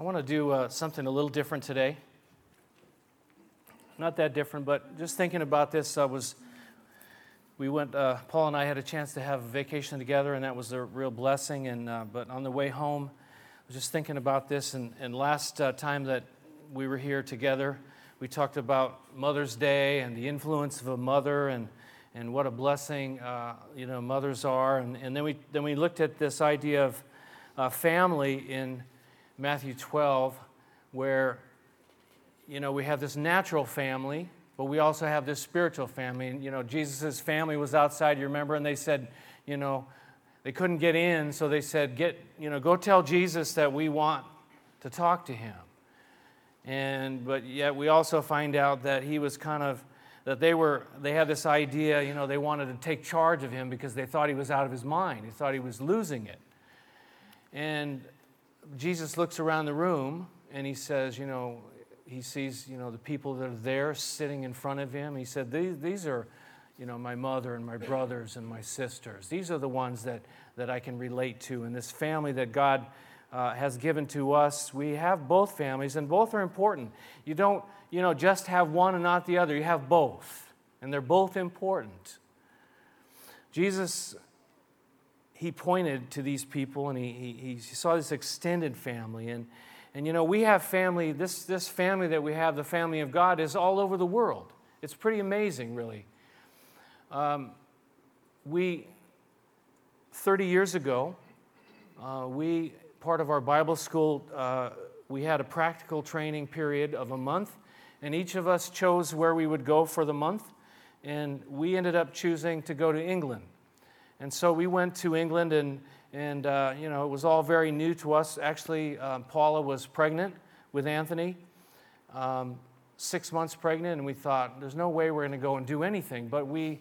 I want to do uh, something a little different today. Not that different, but just thinking about this, I was. We went. Uh, Paula and I had a chance to have a vacation together, and that was a real blessing. And uh, but on the way home, I was just thinking about this. And, and last uh, time that we were here together, we talked about Mother's Day and the influence of a mother, and and what a blessing uh, you know mothers are. And, and then we then we looked at this idea of uh, family in Matthew 12, where, you know, we have this natural family, but we also have this spiritual family. And, you know, Jesus' family was outside, you remember, and they said, you know, they couldn't get in, so they said, get, you know, go tell Jesus that we want to talk to him. And, but yet we also find out that he was kind of, that they were, they had this idea, you know, they wanted to take charge of him because they thought he was out of his mind. He thought he was losing it. And Jesus looks around the room and he says, you know, he sees, you know, the people that are there sitting in front of him. He said, these, these are, you know, my mother and my brothers and my sisters. These are the ones that, that I can relate to. And this family that God uh, has given to us, we have both families, and both are important. You don't, you know, just have one and not the other. You have both, and they're both important. Jesus he pointed to these people and he, he, he, saw this extended family. And, and you know, we have family, this, this family that we have, the family of God, is all over the world. It's pretty amazing, really. Um, we, 30 years ago, uh, we, part of our Bible school, uh, we had a practical training period of a month, and each of us chose where we would go for the month. And we ended up choosing to go to England. And so we went to England, and, and uh, you know, it was all very new to us. Actually, um, Paula was pregnant with Anthony, um, six months pregnant, and we thought, there's no way we're going to go and do anything. But we,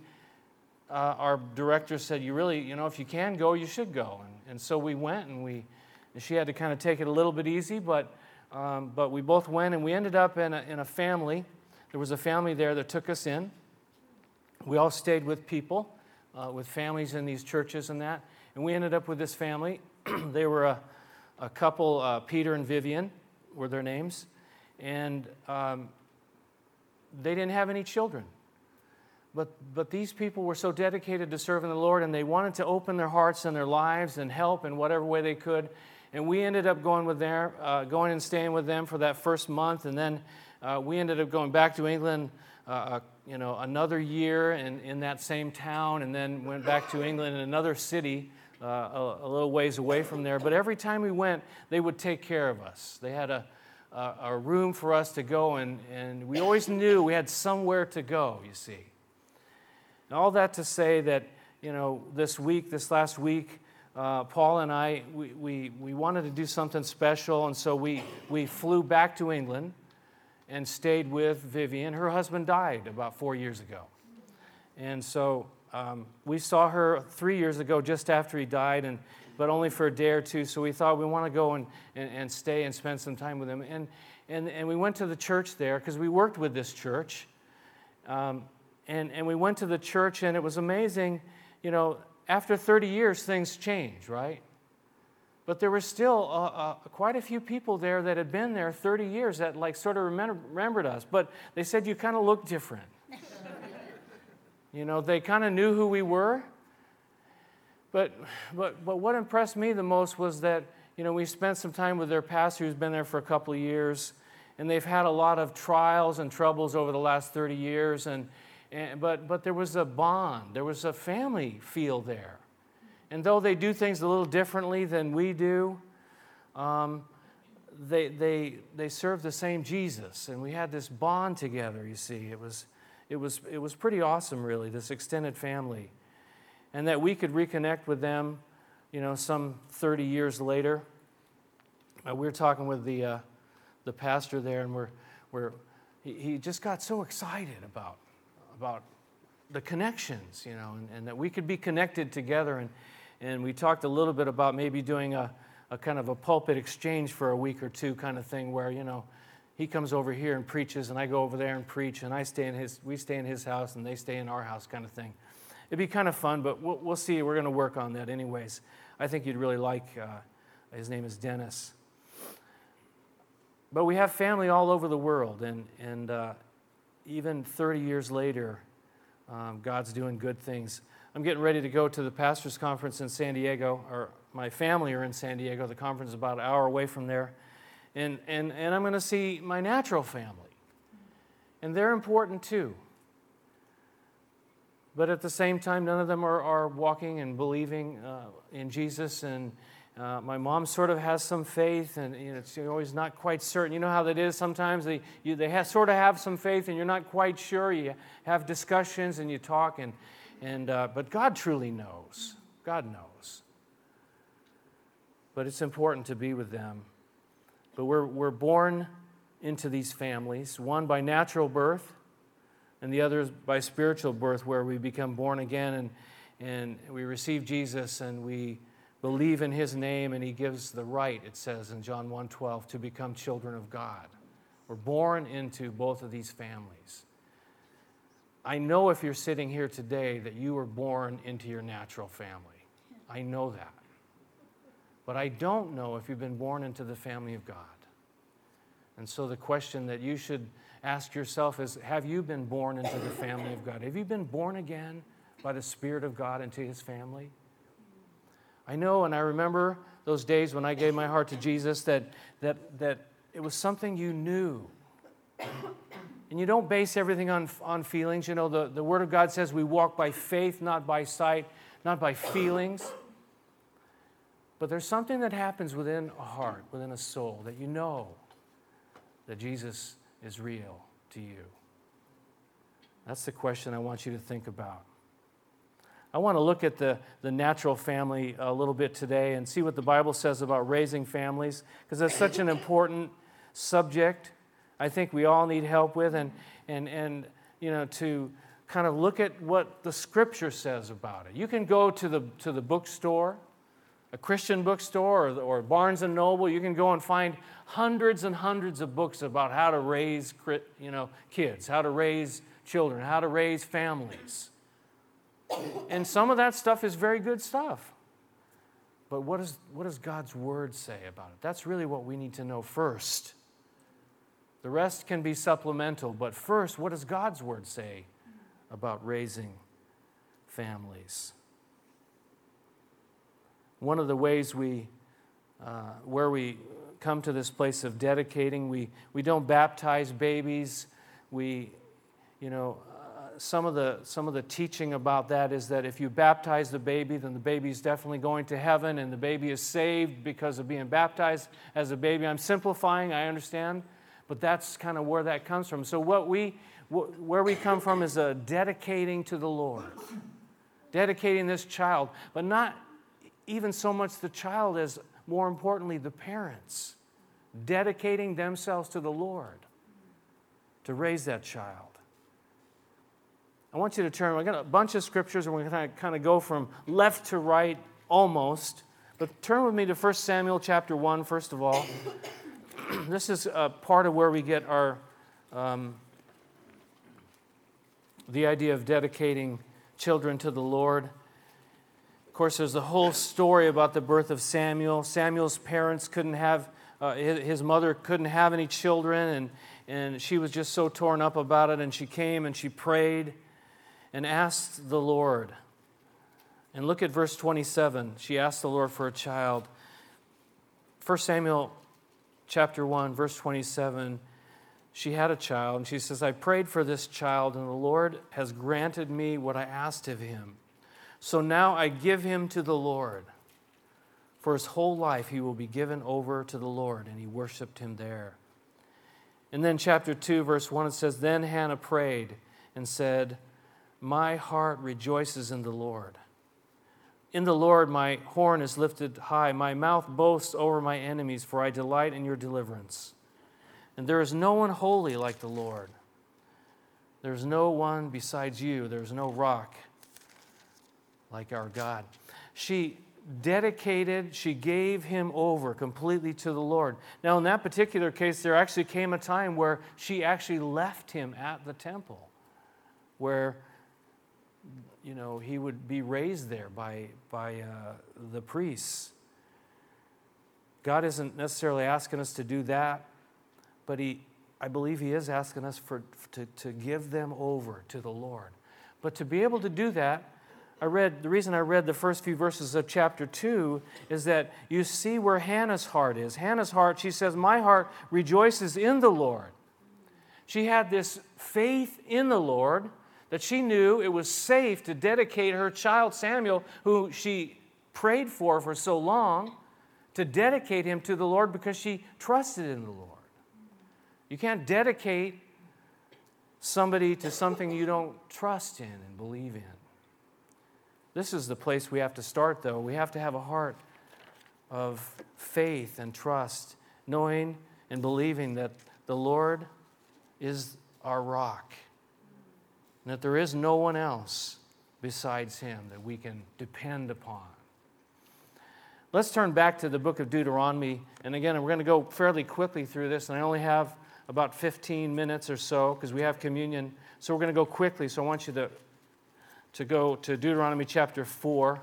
uh, our director said, you really, you know, if you can go, you should go. And, and so we went, and we, and she had to kind of take it a little bit easy, but, um, but we both went, and we ended up in a, in a family. There was a family there that took us in. We all stayed with people uh, with families in these churches and that. And we ended up with this family. they were a, a couple, uh, Peter and Vivian were their names. And um, they didn't have any children. But, but these people were so dedicated to serving the Lord and they wanted to open their hearts and their lives and help in whatever way they could. And we ended up going with them, uh, going and staying with them for that first month. And then uh, we ended up going back to England uh, you know, another year in, in that same town and then went back to England in another city uh, a, a, little ways away from there. But every time we went, they would take care of us. They had a, a, a room for us to go, and, and we always knew we had somewhere to go, you see. And all that to say that, you know, this week, this last week, uh, Paula and I, we, we, we wanted to do something special, and so we, we flew back to England and stayed with Vivian. Her husband died about four years ago. And so um, we saw her three years ago just after he died, and, but only for a day or two. So we thought we want to go and, and, and stay and spend some time with him. And, and, and we went to the church there because we worked with this church. Um, and, and we went to the church, and it was amazing. You know, after 30 years, things change, right? But there were still uh, uh, quite a few people there that had been there 30 years that like sort of remember, remembered us. But they said you kind of look different. you know, they kind of knew who we were. But, but, but what impressed me the most was that, you know, we spent some time with their pastor who's been there for a couple of years, and they've had a lot of trials and troubles over the last 30 years. And, and, but, but there was a bond, there was a family feel there. And though they do things a little differently than we do, um, they, they, they serve the same Jesus. And we had this bond together, you see. It was, it, was, it was pretty awesome, really, this extended family. And that we could reconnect with them, you know, some 30 years later. Uh, we were talking with the, uh, the pastor there, and we're, we're, he, he just got so excited about, about the connections, you know, and, and that we could be connected together. And, and we talked a little bit about maybe doing a, a kind of a pulpit exchange for a week or two kind of thing where, you know, he comes over here and preaches and I go over there and preach and I stay in his, we stay in his house and they stay in our house kind of thing. It'd be kind of fun, but we'll, we'll see. We're going to work on that anyways. I think you'd really like, uh, his name is Dennis. but we have family all over the world, and, and uh, even 30 years later, um, God's doing good things. I'm getting ready to go to the pastors' conference in San Diego, or my family are in San Diego. The conference is about an hour away from there. And, and, and I'm going to see my natural family. And they're important too. But at the same time, none of them are, are walking and believing uh, in Jesus. And uh, my mom sort of has some faith, and you know, it's always not quite certain. You know how that is sometimes? They, you, they have, sort of have some faith, and you're not quite sure. You have discussions and you talk, and, and, uh, but God truly knows. God knows. But it's important to be with them. But we're, we're born into these families, one by natural birth, and the other by spiritual birth, where we become born again and, and we receive Jesus and we believe in his name and he gives the right, it says in John 1:12, to become children of God. We're born into both of these families. I know if you're sitting here today that you were born into your natural family. I know that. But I don't know if you've been born into the family of God. And so the question that you should ask yourself is Have you been born into the family of God? Have you been born again by the Spirit of God into His family? I know, and I remember those days when I gave my heart to Jesus that, that, that it was something you knew. And you don't base everything on, on feelings. You know, the, the Word of God says we walk by faith, not by sight, not by feelings. But there's something that happens within a heart, within a soul, that you know that Jesus is real to you? That's the question I want you to think about. I want to look at the, the natural family a little bit today and see what the Bible says about raising families, because that's such an important subject. I think we all need help with, and, and, and you know, to kind of look at what the Scripture says about it. You can go to the, to the bookstore a Christian bookstore or, or Barnes and Noble, you can go and find hundreds and hundreds of books about how to raise you know, kids, how to raise children, how to raise families. And some of that stuff is very good stuff. But what, is, what does God's Word say about it? That's really what we need to know first. The rest can be supplemental, but first, what does God's Word say about raising families? one of the ways we, uh, where we come to this place of dedicating, we, we don't baptize babies. We, you know, uh, some, of the, some of the teaching about that is that if you baptize the baby, then the baby is definitely going to heaven and the baby is saved because of being baptized as a baby. I'm simplifying, I understand, but that's kind of where that comes from. So, what we, where we come from is a dedicating to the Lord, dedicating this child, but not even so much the child as more importantly the parents dedicating themselves to the Lord to raise that child. I want you to turn, we got a bunch of scriptures and we're going to kind of go from left to right almost. But turn with me to 1 Samuel chapter 1, first of all. this is a part of where we get our um, the idea of dedicating children to the Lord Of course, there's the whole story about the birth of Samuel. Samuel's parents couldn't have, uh, his, his mother couldn't have any children, and, and she was just so torn up about it. And she came and she prayed and asked the Lord. And look at verse 27. She asked the Lord for a child. 1 Samuel chapter 1, verse 27 she had a child, and she says, I prayed for this child, and the Lord has granted me what I asked of him. So now I give him to the Lord. For his whole life he will be given over to the Lord. And he worshiped him there. And then, chapter 2, verse 1, it says Then Hannah prayed and said, My heart rejoices in the Lord. In the Lord, my horn is lifted high. My mouth boasts over my enemies, for I delight in your deliverance. And there is no one holy like the Lord. There is no one besides you. There is no rock like our God. She dedicated, she gave him over completely to the Lord. Now, in that particular case, there actually came a time where she actually left him at the temple, where you know he would be raised there by by uh, the priests. God isn't necessarily asking us to do that, but he, I believe he is asking us for, to, to give them over to the Lord. But to be able to do that, I read, the reason I read the first few verses of chapter 2 is that you see where Hannah's heart is. Hannah's heart, she says, My heart rejoices in the Lord. She had this faith in the Lord that she knew it was safe to dedicate her child Samuel, who she prayed for for so long, to dedicate him to the Lord because she trusted in the Lord. You can't dedicate somebody to something you don't trust in and believe in. This is the place we have to start, though. We have to have a heart of faith and trust, knowing and believing that the Lord is our rock, and that there is no one else besides Him that we can depend upon. Let's turn back to the book of Deuteronomy. And again, we're going to go fairly quickly through this, and I only have about 15 minutes or so because we have communion. So we're going to go quickly. So I want you to to go to Deuteronomy chapter 4.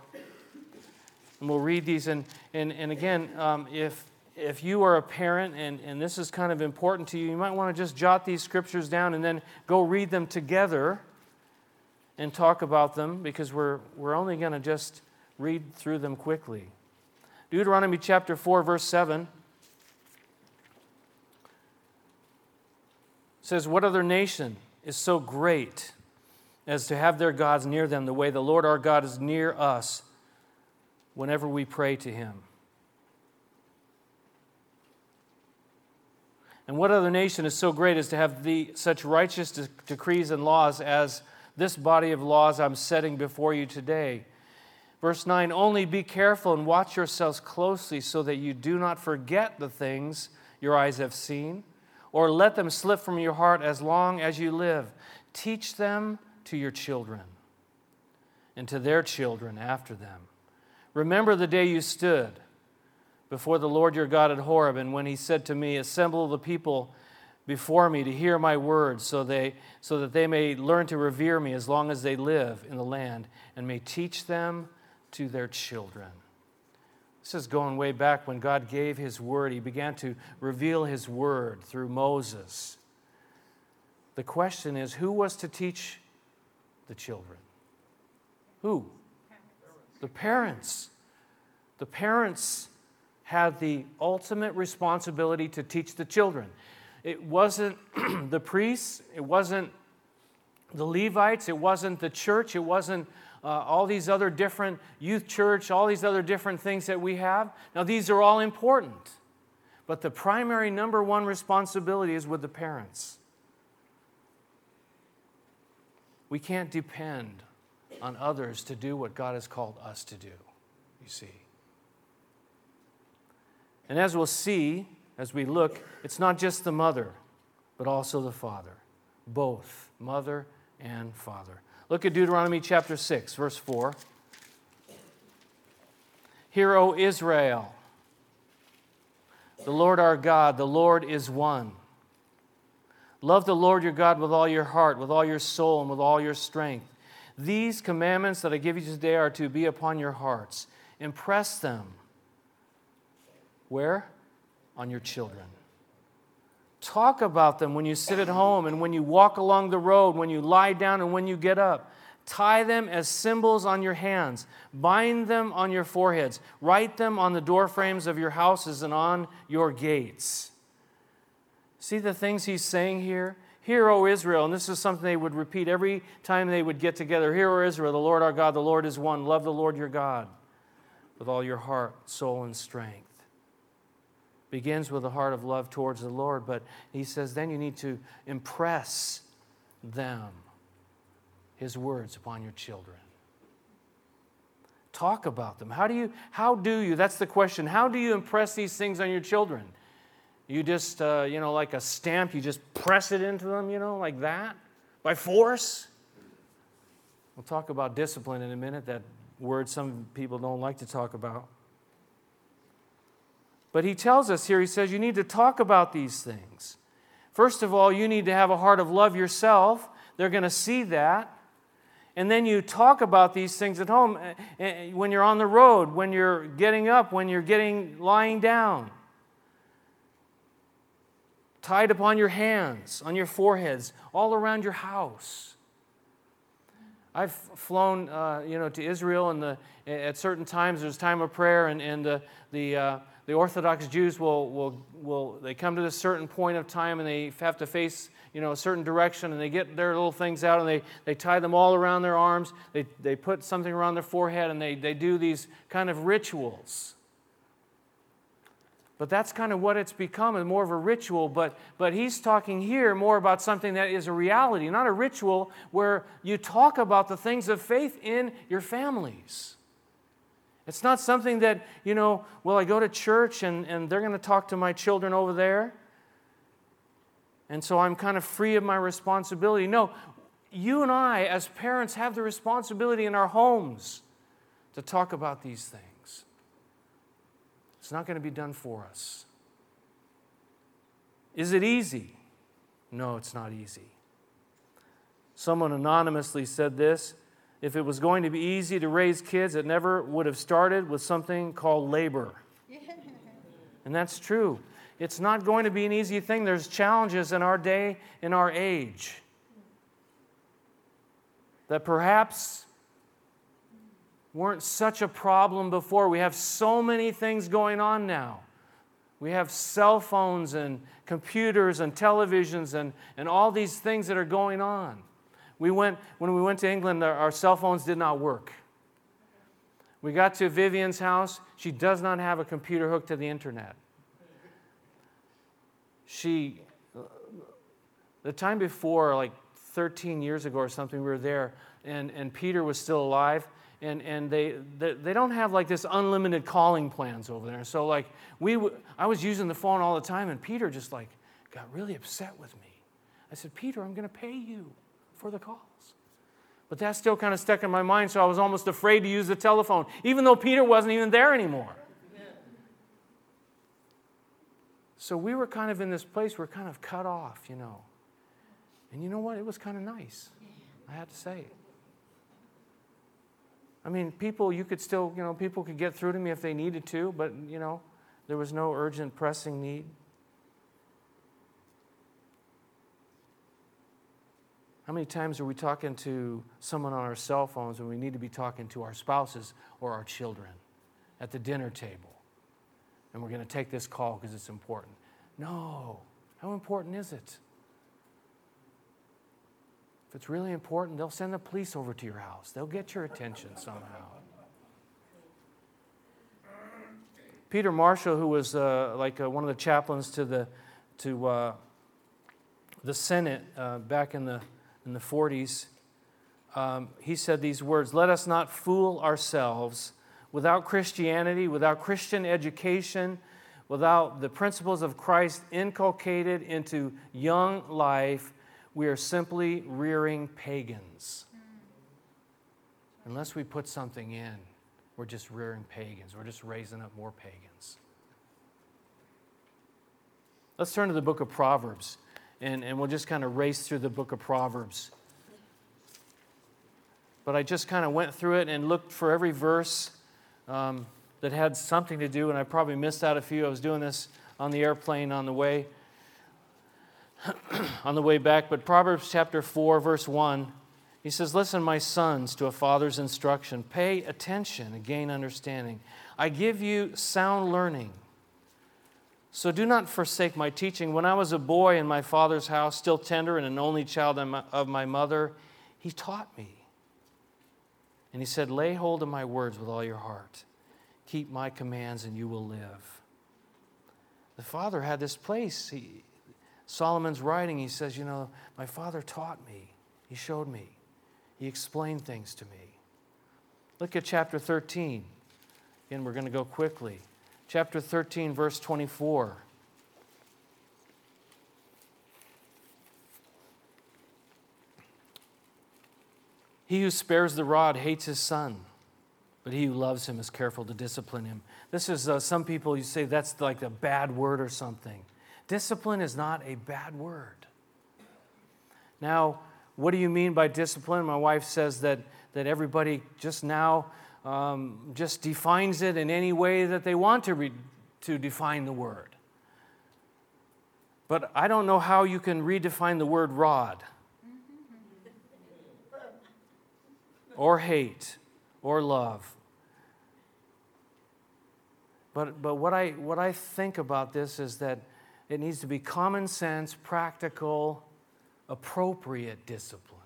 And we'll read these. And, and, and again, um, if, if you are a parent and, and this is kind of important to you, you might want to just jot these scriptures down and then go read them together and talk about them because we're, we're only going to just read through them quickly. Deuteronomy chapter 4, verse 7 says, What other nation is so great as to have their gods near them the way the Lord our God is near us whenever we pray to him. And what other nation is so great as to have the, such righteous de- decrees and laws as this body of laws I'm setting before you today? Verse 9 Only be careful and watch yourselves closely so that you do not forget the things your eyes have seen, or let them slip from your heart as long as you live. Teach them to your children and to their children after them. Remember the day you stood before the Lord your God at Horeb, and when he said to me, Assemble the people before me to hear my words, so, they, so that they may learn to revere me as long as they live in the land, and may teach them to their children. This is going way back when God gave his word. He began to reveal his word through Moses. The question is who was to teach the children? Who? The parents. The parents had the ultimate responsibility to teach the children. It wasn't the priests, it wasn't the Levites, it wasn't the church, it wasn't uh, all these other different youth church, all these other different things that we have. Now, these are all important, but the primary number one responsibility is with the parents. We can't depend on others to do what God has called us to do, you see. And as we'll see, as we look, it's not just the mother, but also the father. Both, mother and father. Look at Deuteronomy chapter 6, verse 4. Hear, O Israel, the Lord our God, the Lord is one. Love the Lord your God with all your heart, with all your soul, and with all your strength. These commandments that I give you today are to be upon your hearts. Impress them. Where? On your children. Talk about them when you sit at home and when you walk along the road, when you lie down and when you get up. Tie them as symbols on your hands. Bind them on your foreheads. Write them on the doorframes of your houses and on your gates. See the things he's saying here? Hear, O Israel, and this is something they would repeat every time they would get together. Hear, O Israel, the Lord our God, the Lord is one. Love the Lord your God with all your heart, soul, and strength. Begins with a heart of love towards the Lord, but he says then you need to impress them, his words, upon your children. Talk about them. How do you, how do you, that's the question, how do you impress these things on your children? You just, uh, you know, like a stamp, you just press it into them, you know, like that, by force. We'll talk about discipline in a minute, that word some people don't like to talk about. But he tells us here, he says, you need to talk about these things. First of all, you need to have a heart of love yourself. They're going to see that. And then you talk about these things at home eh, eh, when you're on the road, when you're getting up, when you're getting lying down. tied upon your hands, on your foreheads, all around your house. I've flown, uh, you know, to Israel, and the, at certain times there's time of prayer, and, and the, the, uh, the Orthodox Jews will, will, will they come to this certain point of time, and they have to face, you know, a certain direction, and they get their little things out, and they, they tie them all around their arms. They, they put something around their forehead, and they, they do these kind of rituals. But that's kind of what it's become, more of a ritual. But, but he's talking here more about something that is a reality, not a ritual where you talk about the things of faith in your families. It's not something that, you know, well, I go to church and, and they're going to talk to my children over there. And so I'm kind of free of my responsibility. No, you and I, as parents, have the responsibility in our homes to talk about these things. It's not going to be done for us. Is it easy? No, it's not easy. Someone anonymously said this if it was going to be easy to raise kids, it never would have started with something called labor. and that's true. It's not going to be an easy thing. There's challenges in our day, in our age, that perhaps weren't such a problem before. We have so many things going on now. We have cell phones and computers and televisions and, and all these things that are going on. We went, when we went to England, our, our cell phones did not work. We got to Vivian's house. She does not have a computer hooked to the internet. She, the time before, like 13 years ago or something, we were there, and, and Peter was still alive and, and they, they, they, don't have like this unlimited calling plans over there. So like we, w- I was using the phone all the time, and Peter just like got really upset with me. I said, Peter, I'm going to pay you for the calls. But that still kind of stuck in my mind, so I was almost afraid to use the telephone, even though Peter wasn't even there anymore. So we were kind of in this place, we're kind of cut off, you know. And you know what? It was kind of nice, I had to say. It. I mean, people, you could still, you know, people could get through to me if they needed to, but, you know, there was no urgent, pressing need. How many times are we talking to someone on our cell phones when we need to be talking to our spouses or our children at the dinner table? And we're going to take this call because it's important. No. How important is it? If it's really important, they'll send the police over to your house. They'll get your attention somehow. Peter Marshall, who was uh, like uh, one of the chaplains to the, to, uh, the Senate uh, back in the, in the 40s, um, he said these words Let us not fool ourselves. Without Christianity, without Christian education, without the principles of Christ inculcated into young life, we are simply rearing pagans. Unless we put something in, we're just rearing pagans. We're just raising up more pagans. Let's turn to the book of Proverbs, and, and we'll just kind of race through the book of Proverbs. But I just kind of went through it and looked for every verse um, that had something to do, and I probably missed out a few. I was doing this on the airplane on the way. on the way back, but Proverbs chapter 4, verse 1, he says, Listen, my sons, to a father's instruction. Pay attention and gain understanding. I give you sound learning. So do not forsake my teaching. When I was a boy in my father's house, still tender and an only child of my mother, he taught me. And he said, Lay hold of my words with all your heart. Keep my commands, and you will live. The father had this place. He, Solomon's writing, he says, You know, my father taught me, he showed me, he explained things to me. Look at chapter 13. Again, we're going to go quickly. Chapter 13, verse 24. He who spares the rod hates his son, but he who loves him is careful to discipline him. This is uh, some people, you say that's like a bad word or something. Discipline is not a bad word. Now, what do you mean by discipline? My wife says that, that everybody just now um, just defines it in any way that they want to, re- to define the word. But I don't know how you can redefine the word rod or hate or love. But, but what, I, what I think about this is that it needs to be common sense, practical, appropriate discipline.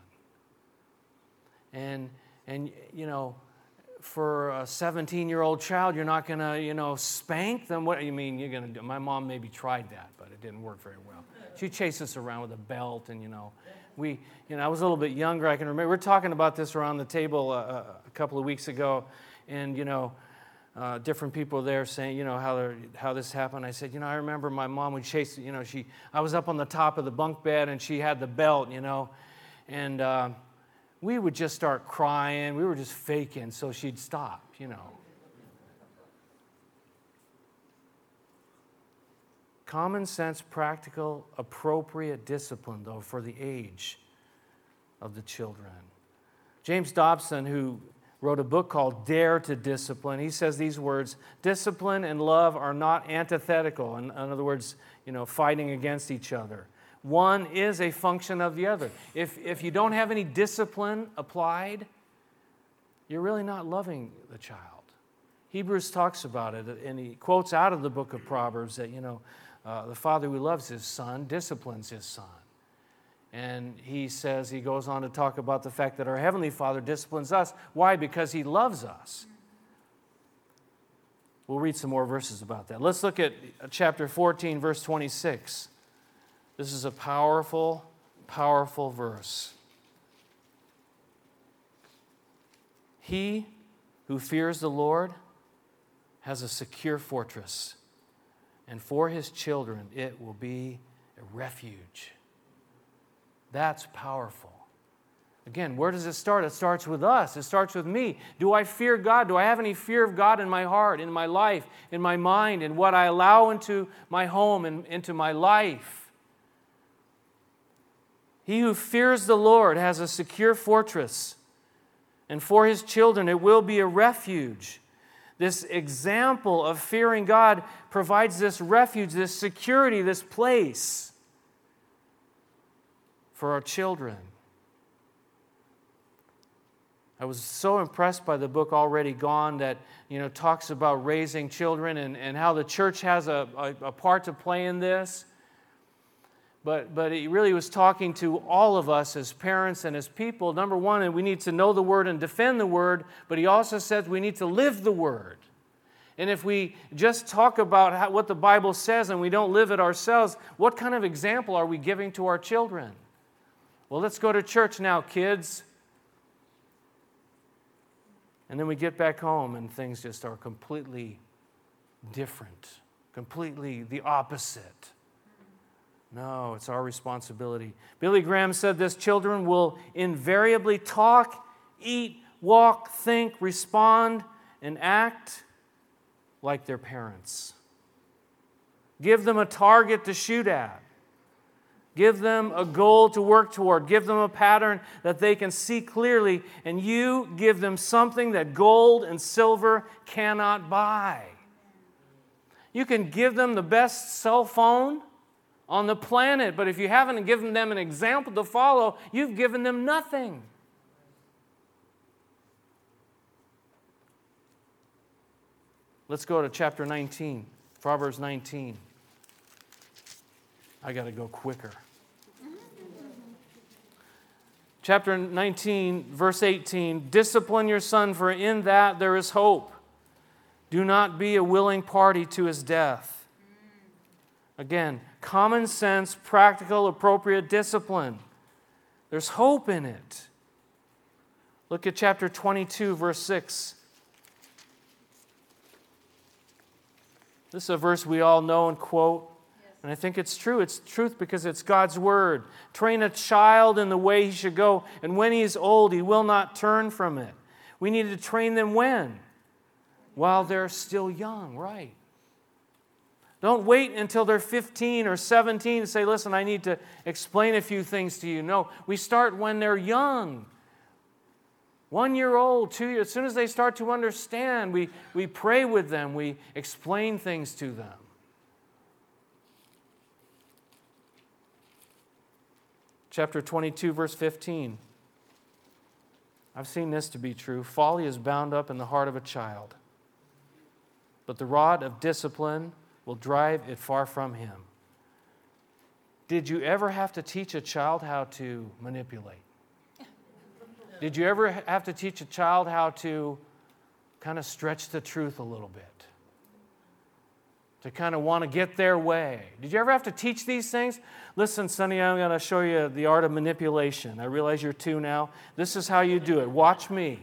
And, and you know, for a 17 year old child, you're not going to, you know, spank them. What do you mean you're going to do? My mom maybe tried that, but it didn't work very well. She chased us around with a belt, and, you know, we, you know, I was a little bit younger. I can remember, we are talking about this around the table a, uh, a couple of weeks ago, and, you know, uh, different people there saying, you know, how, how this happened. I said, you know, I remember my mom would chase, you know, she, I was up on the top of the bunk bed and she had the belt, you know, and uh, we would just start crying. We were just faking, so she'd stop, you know. Common sense, practical, appropriate discipline, though, for the age of the children. James Dobson, who wrote a book called Dare to Discipline. He says these words Discipline and love are not antithetical. In, in other words, you know, fighting against each other. One is a function of the other. If, if you don't have any discipline applied, you're really not loving the child. Hebrews talks about it, and he quotes out of the book of Proverbs that, you know, uh, the father who loves his son disciplines his son. And he says, he goes on to talk about the fact that our Heavenly Father disciplines us. Why? Because He loves us. We'll read some more verses about that. Let's look at chapter 14, verse 26. This is a powerful, powerful verse. He who fears the Lord has a secure fortress, and for his children it will be a refuge. That's powerful. Again, where does it start? It starts with us. It starts with me. Do I fear God? Do I have any fear of God in my heart, in my life, in my mind, in what I allow into my home and into my life? He who fears the Lord has a secure fortress, and for his children it will be a refuge. This example of fearing God provides this refuge, this security, this place for our children. I was so impressed by the book Already Gone that you know talks about raising children and, and how the church has a, a, a part to play in this. But, but he really was talking to all of us as parents and as people. Number one, and we need to know the word and defend the word, but he also says we need to live the word. And if we just talk about how, what the Bible says and we don't live it ourselves, what kind of example are we giving to our children? Well, let's go to church now, kids. And then we get back home and things just are completely different, completely the opposite. No, it's our responsibility. Billy Graham said this children will invariably talk, eat, walk, think, respond, and act like their parents. Give them a target to shoot at. Give them a goal to work toward. Give them a pattern that they can see clearly. And you give them something that gold and silver cannot buy. You can give them the best cell phone on the planet, but if you haven't given them an example to follow, you've given them nothing. Let's go to chapter 19, Proverbs 19. I got to go quicker. chapter 19, verse 18 Discipline your son, for in that there is hope. Do not be a willing party to his death. Again, common sense, practical, appropriate discipline. There's hope in it. Look at chapter 22, verse 6. This is a verse we all know and quote. And I think it's true. It's truth because it's God's word. Train a child in the way he should go, and when he is old, he will not turn from it. We need to train them when? While they're still young, right? Don't wait until they're 15 or 17 to say, listen, I need to explain a few things to you. No, we start when they're young. One year old, two years, as soon as they start to understand, we, we pray with them, we explain things to them. Chapter 22, verse 15. I've seen this to be true. Folly is bound up in the heart of a child, but the rod of discipline will drive it far from him. Did you ever have to teach a child how to manipulate? Did you ever have to teach a child how to kind of stretch the truth a little bit? To kind of want to get their way? Did you ever have to teach these things? Listen, Sonny, I'm going to show you the art of manipulation. I realize you're two now. This is how you do it. Watch me.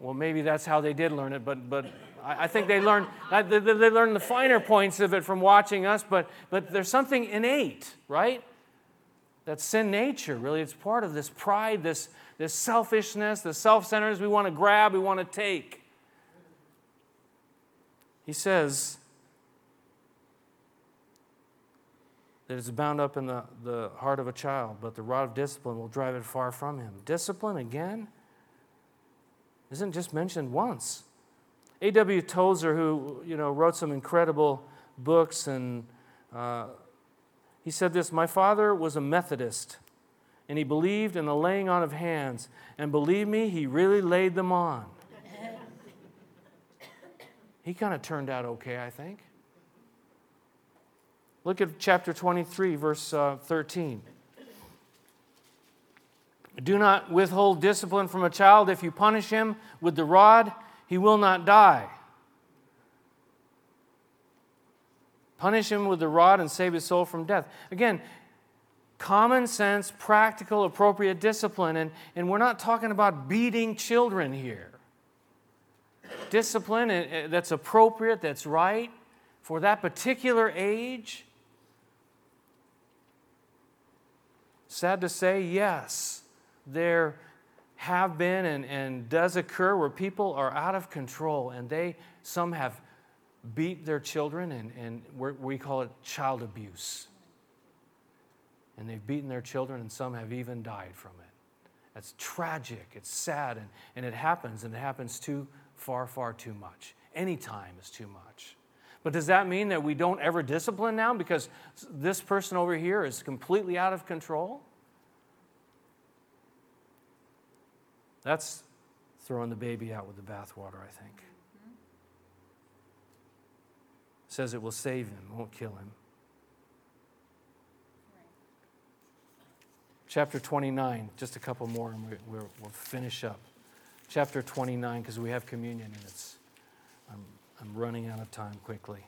Well, maybe that's how they did learn it, but, but I think they learned, they learned the finer points of it from watching us, but, but there's something innate, right? That's sin nature, really. It's part of this pride, this, this selfishness, the self centeredness we want to grab, we want to take. He says that it's bound up in the, the heart of a child, but the rod of discipline will drive it far from him. Discipline, again, isn't just mentioned once. A.W. Tozer, who you know, wrote some incredible books, and uh, he said this My father was a Methodist and he believed in the laying on of hands. And believe me, he really laid them on. he kind of turned out okay, I think. Look at chapter 23, verse uh, 13. Do not withhold discipline from a child. If you punish him with the rod, he will not die. Punish him with the rod and save his soul from death. Again, common sense, practical, appropriate discipline. And, and we're not talking about beating children here. Discipline eh, eh, that's appropriate, that's right for that particular age. Sad to say, yes, there have been and, and does occur where people are out of control and they, some have beat their children and, and we call it child abuse and they've beaten their children, and some have even died from it. That's tragic, it's sad, and, and it happens, and it happens too far, far too much. Any time is too much. But does that mean that we don't ever discipline now because this person over here is completely out of control? That's throwing the baby out with the bathwater, I think. Mm-hmm. says it will save him, won't kill him. Chapter 29, just a couple more and we, will we'll finish up. Chapter 29, because we have communion and it's, I'm, I'm running out of time quickly.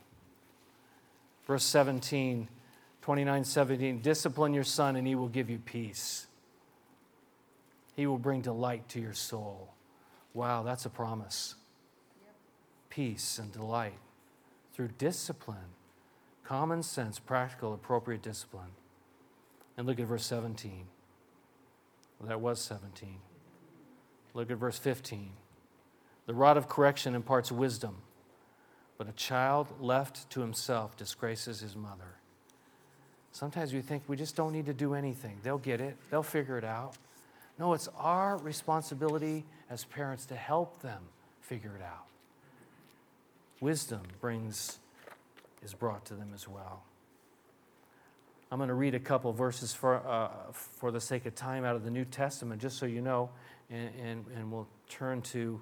Verse 17, 29, 17, discipline your son and he will give you peace. He will bring delight to your soul. Wow, that's a promise. Peace and delight through discipline, common sense, practical, appropriate discipline. And look at verse 17. Well, that was 17. Look at verse 15. The rod of correction imparts wisdom, but a child left to himself disgraces his mother. Sometimes we think we just don't need to do anything. They'll get it, they'll figure it out. No, it's our responsibility as parents to help them figure it out. Wisdom brings is brought to them as well. I'm going to read a couple verses for, uh, for the sake of time out of the New Testament, just so you know, and, and, and we'll turn to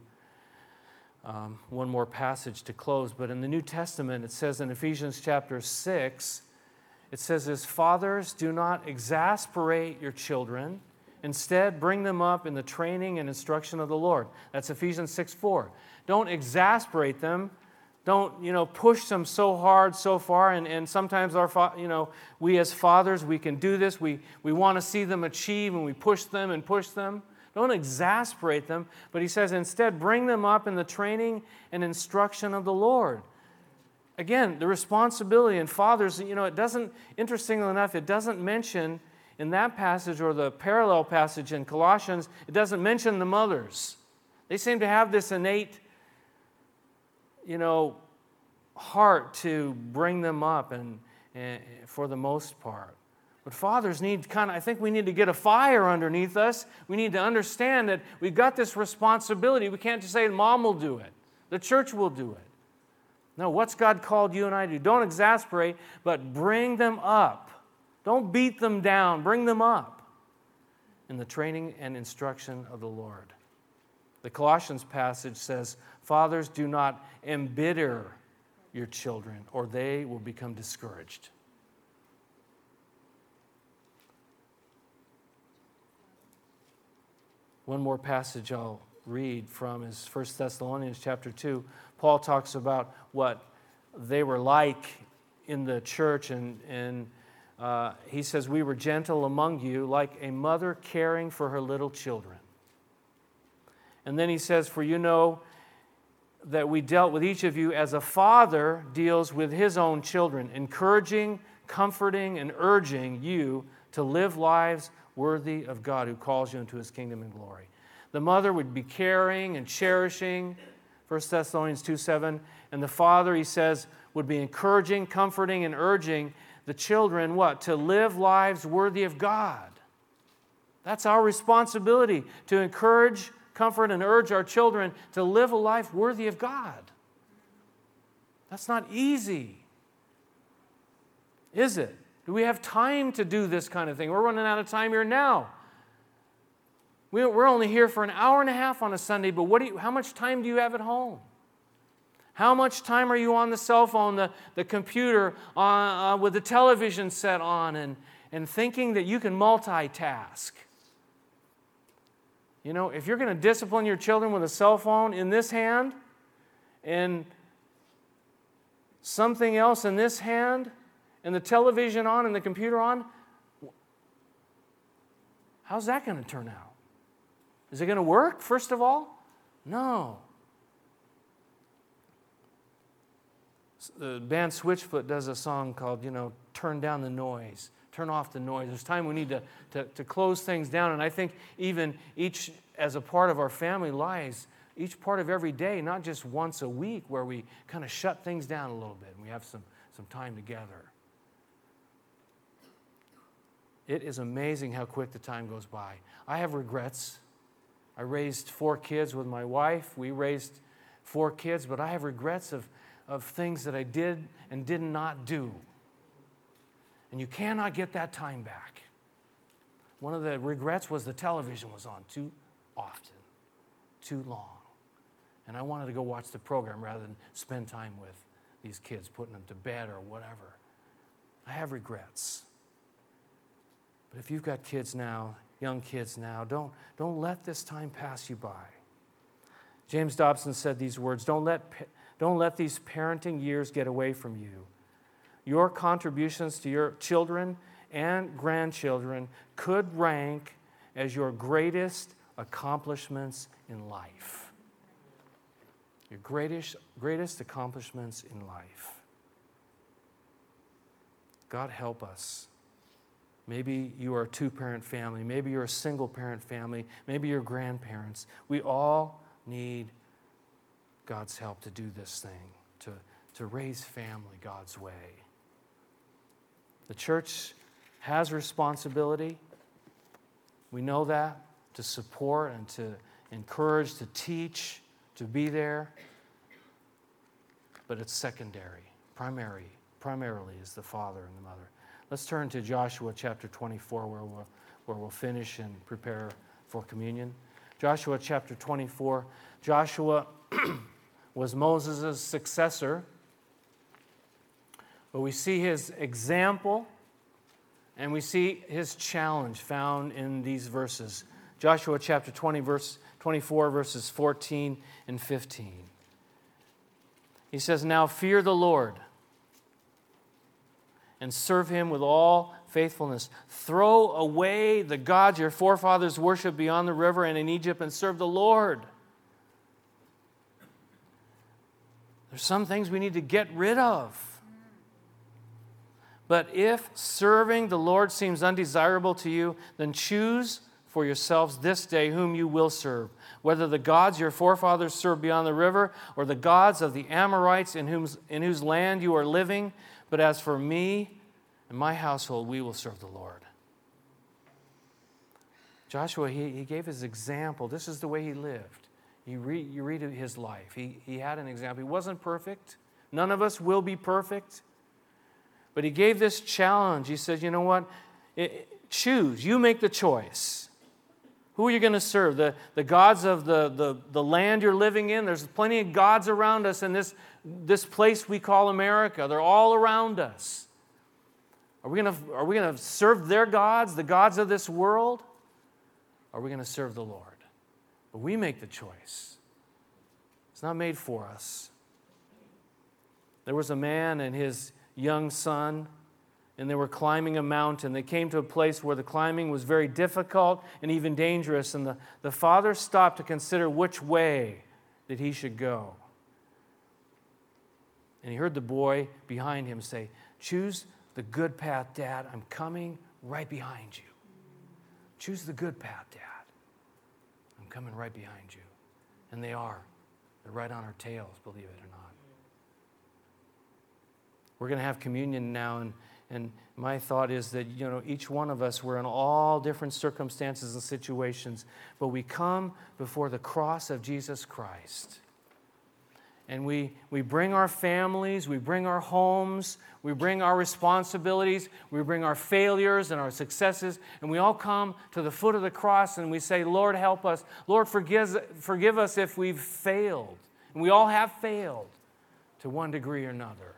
um, one more passage to close. But in the New Testament, it says in Ephesians chapter 6, it says "As Fathers, do not exasperate your children. Instead, bring them up in the training and instruction of the Lord. That's Ephesians 6 4. Don't exasperate them don't you know push them so hard so far and, and sometimes our fa- you know we as fathers we can do this we, we want to see them achieve and we push them and push them don't exasperate them but he says instead bring them up in the training and instruction of the lord again the responsibility and fathers you know it doesn't interestingly enough it doesn't mention in that passage or the parallel passage in colossians it doesn't mention the mothers they seem to have this innate you know, heart to bring them up and, and for the most part. But fathers need kind of, I think we need to get a fire underneath us. We need to understand that we've got this responsibility. We can't just say, Mom will do it, the church will do it. No, what's God called you and I to do? Don't exasperate, but bring them up. Don't beat them down, bring them up. in the training and instruction of the Lord. The Colossians passage says, Fathers, do not embitter your children, or they will become discouraged. One more passage I'll read from is 1 Thessalonians chapter 2. Paul talks about what they were like in the church, and, and uh, he says, We were gentle among you, like a mother caring for her little children. And then he says, For you know that we dealt with each of you as a father deals with his own children, encouraging, comforting, and urging you to live lives worthy of God who calls you into his kingdom and glory. The mother would be caring and cherishing, 1 Thessalonians 2 7. And the father, he says, would be encouraging, comforting, and urging the children what? To live lives worthy of God. That's our responsibility to encourage, comfort, and urge our children to live a life worthy of God. That's not easy, is it? Do we have time to do this kind of thing? We're running out of time here now. We're only here for an hour and a half on a Sunday, but what do you, how much time do you have at home? How much time are you on the cell phone, the, the computer, uh, uh, with the television set on, and, and thinking that you can multitask? You know, if you're going to discipline your children with a cell phone in this hand and something else in this hand and the television on and the computer on, how's that going to turn out? Is it going to work, first of all? No. The band Switchfoot does a song called, you know, Turn Down the Noise. Turn off the noise. There's time we need to, to, to close things down. And I think even each, as a part of our family lives, each part of every day, not just once a week, where we kind of shut things down a little bit and we have some, some time together. It is amazing how quick the time goes by. I have regrets I raised four kids with my wife. We raised four kids, but I have regrets of, of things that I did and did not do. And you cannot get that time back. One of the regrets was the television was on too often, too long. And I wanted to go watch the program rather than spend time with these kids, putting them to bed or whatever. I have regrets. But if you've got kids now, young kids now. Don't, don't let this time pass you by. James Dobson said these words don't let, don't let these parenting years get away from you. Your contributions to your children and grandchildren could rank as your greatest accomplishments in life. Your greatest, greatest accomplishments in life. God help us Maybe you are a two parent family. Maybe you're a single parent family. Maybe you're grandparents. We all need God's help to do this thing, to, to raise family God's way. The church has responsibility. We know that to support and to encourage, to teach, to be there. But it's secondary. Primary, primarily is the father and the mother. Let's turn to Joshua chapter 24, where we'll, where we'll finish and prepare for communion. Joshua chapter 24. Joshua was Moses' successor, but we see his example and we see his challenge found in these verses. Joshua chapter 20, verse 24, verses 14 and 15. He says, Now fear the Lord and serve him with all faithfulness. Throw away the gods your forefathers worshiped beyond the river and in Egypt and serve the Lord. There's some things we need to get rid of. But if serving the Lord seems undesirable to you, then choose for yourselves this day whom you will serve, whether the gods your forefathers served beyond the river or the gods of the Amorites in whose, in whose land you are living. But as for me and my household, we will serve the Lord. Joshua, he, he gave his example. This is the way he lived. You read, you read his life. He, he had an example. He wasn't perfect. None of us will be perfect. But he gave this challenge. He said, you know what? It, choose. You make the choice. Who are you going to serve? The, the gods of the, the, the land you're living in? There's plenty of gods around us in this, this place we call America. They're all around us. Are we going to, are we going to serve their gods, the gods of this world? Or are we going to serve the Lord? But we make the choice. It's not made for us. There was a man and his young son and they were climbing a mountain. They came to a place where the climbing was very difficult and even dangerous, and the, the father stopped to consider which way that he should go. And he heard the boy behind him say, Choose the good path, Dad. I'm coming right behind you. Choose the good path, Dad. Coming right behind you. And they are. They're right on our tails, believe it or not. We're going to have communion now, and and my thought is that, you know, each one of us, we're in all different circumstances and situations, but we come before the cross of Jesus Christ. And we, we bring our families, we bring our homes, we bring our responsibilities, we bring our failures and our successes, and we all come to the foot of the cross and we say, Lord, help us. Lord, forgive, forgive us if we've failed. And we all have failed to one degree or another.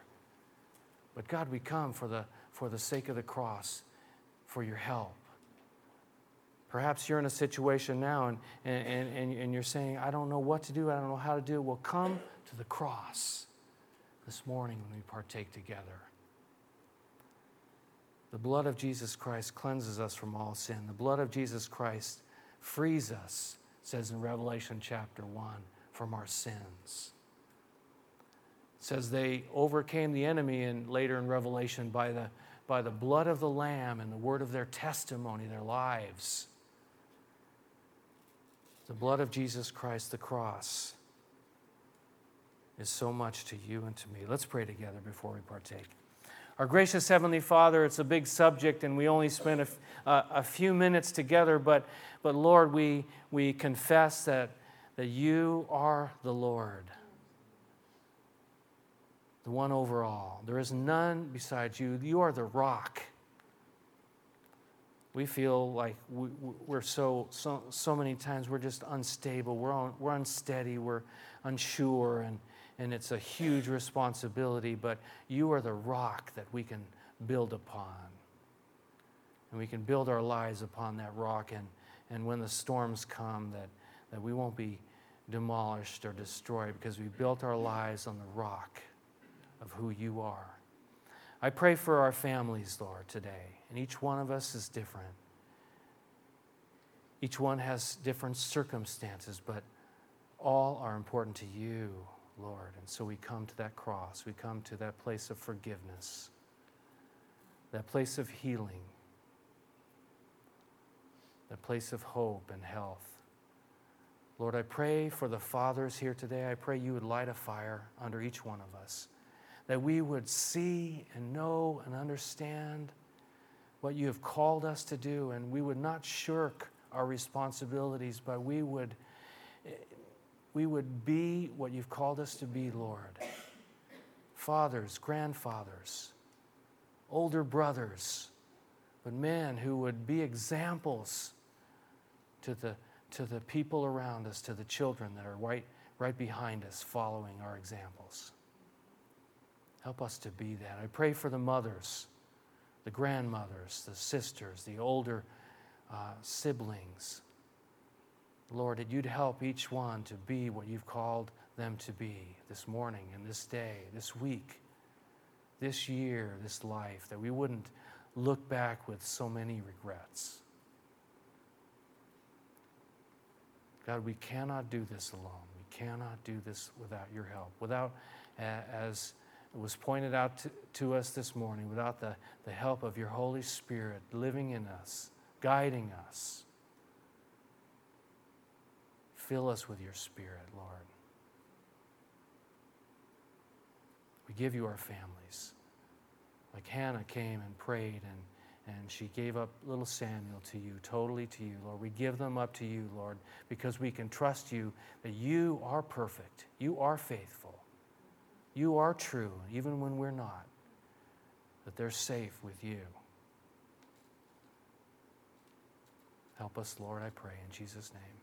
But God, we come for the for the sake of the cross, for your help. Perhaps you're in a situation now and, and, and, and you're saying, I don't know what to do, I don't know how to do it. Well, come to the cross this morning when we partake together. The blood of Jesus Christ cleanses us from all sin. The blood of Jesus Christ frees us, says in Revelation chapter 1, from our sins. It says they overcame the enemy and later in Revelation by the by the blood of the Lamb and the word of their testimony, their lives. The blood of Jesus Christ, the cross, is so much to you and to me. Let's pray together before we partake. Our gracious Heavenly Father, it's a big subject, and we only spent a, a few minutes together, but, but Lord, we, we confess that, that you are the Lord the one over all. There is none besides you. You are the rock. We feel like we, are so, so, so many times we're just unstable, we're, we're unsteady, we're unsure, and, and it's a huge responsibility, but you are the rock that we can build upon. And we can build our lives upon that rock, and, and when the storms come, that, that we won't be demolished or destroyed because we built our lives on the rock of who you are. I pray for our families, Lord, today, and each one of us is different. Each one has different circumstances, but all are important to you, Lord. And so we come to that cross, we come to that place of forgiveness, that place of healing, that place of hope and health. Lord, I pray for the fathers here today. I pray you would light a fire under each one of us that we would see and know and understand what you have called us to do, and we would not shirk our responsibilities, but we would, we would be what you've called us to be, Lord. Fathers, grandfathers, older brothers, but men who would be examples to the, to the people around us, to the children that are right, right behind us, following our examples. Help us to be that. I pray for the mothers, the grandmothers, the sisters, the older uh, siblings. Lord, that you'd help each one to be what you've called them to be this morning and this day, this week, this year, this life, that we wouldn't look back with so many regrets. God, we cannot do this alone. We cannot do this without your help, without, as it was pointed out to, to us this morning without the, the help of your Holy Spirit living in us, guiding us. Fill us with your Spirit, Lord. We give you our families. Like Hannah came and prayed and, and she gave up little Samuel to you, totally to you, Lord. We give them up to you, Lord, because we can trust you that you are perfect, you are faithful. You are true, even when we're not, that they're safe with you. Help us, Lord, I pray, in Jesus' name.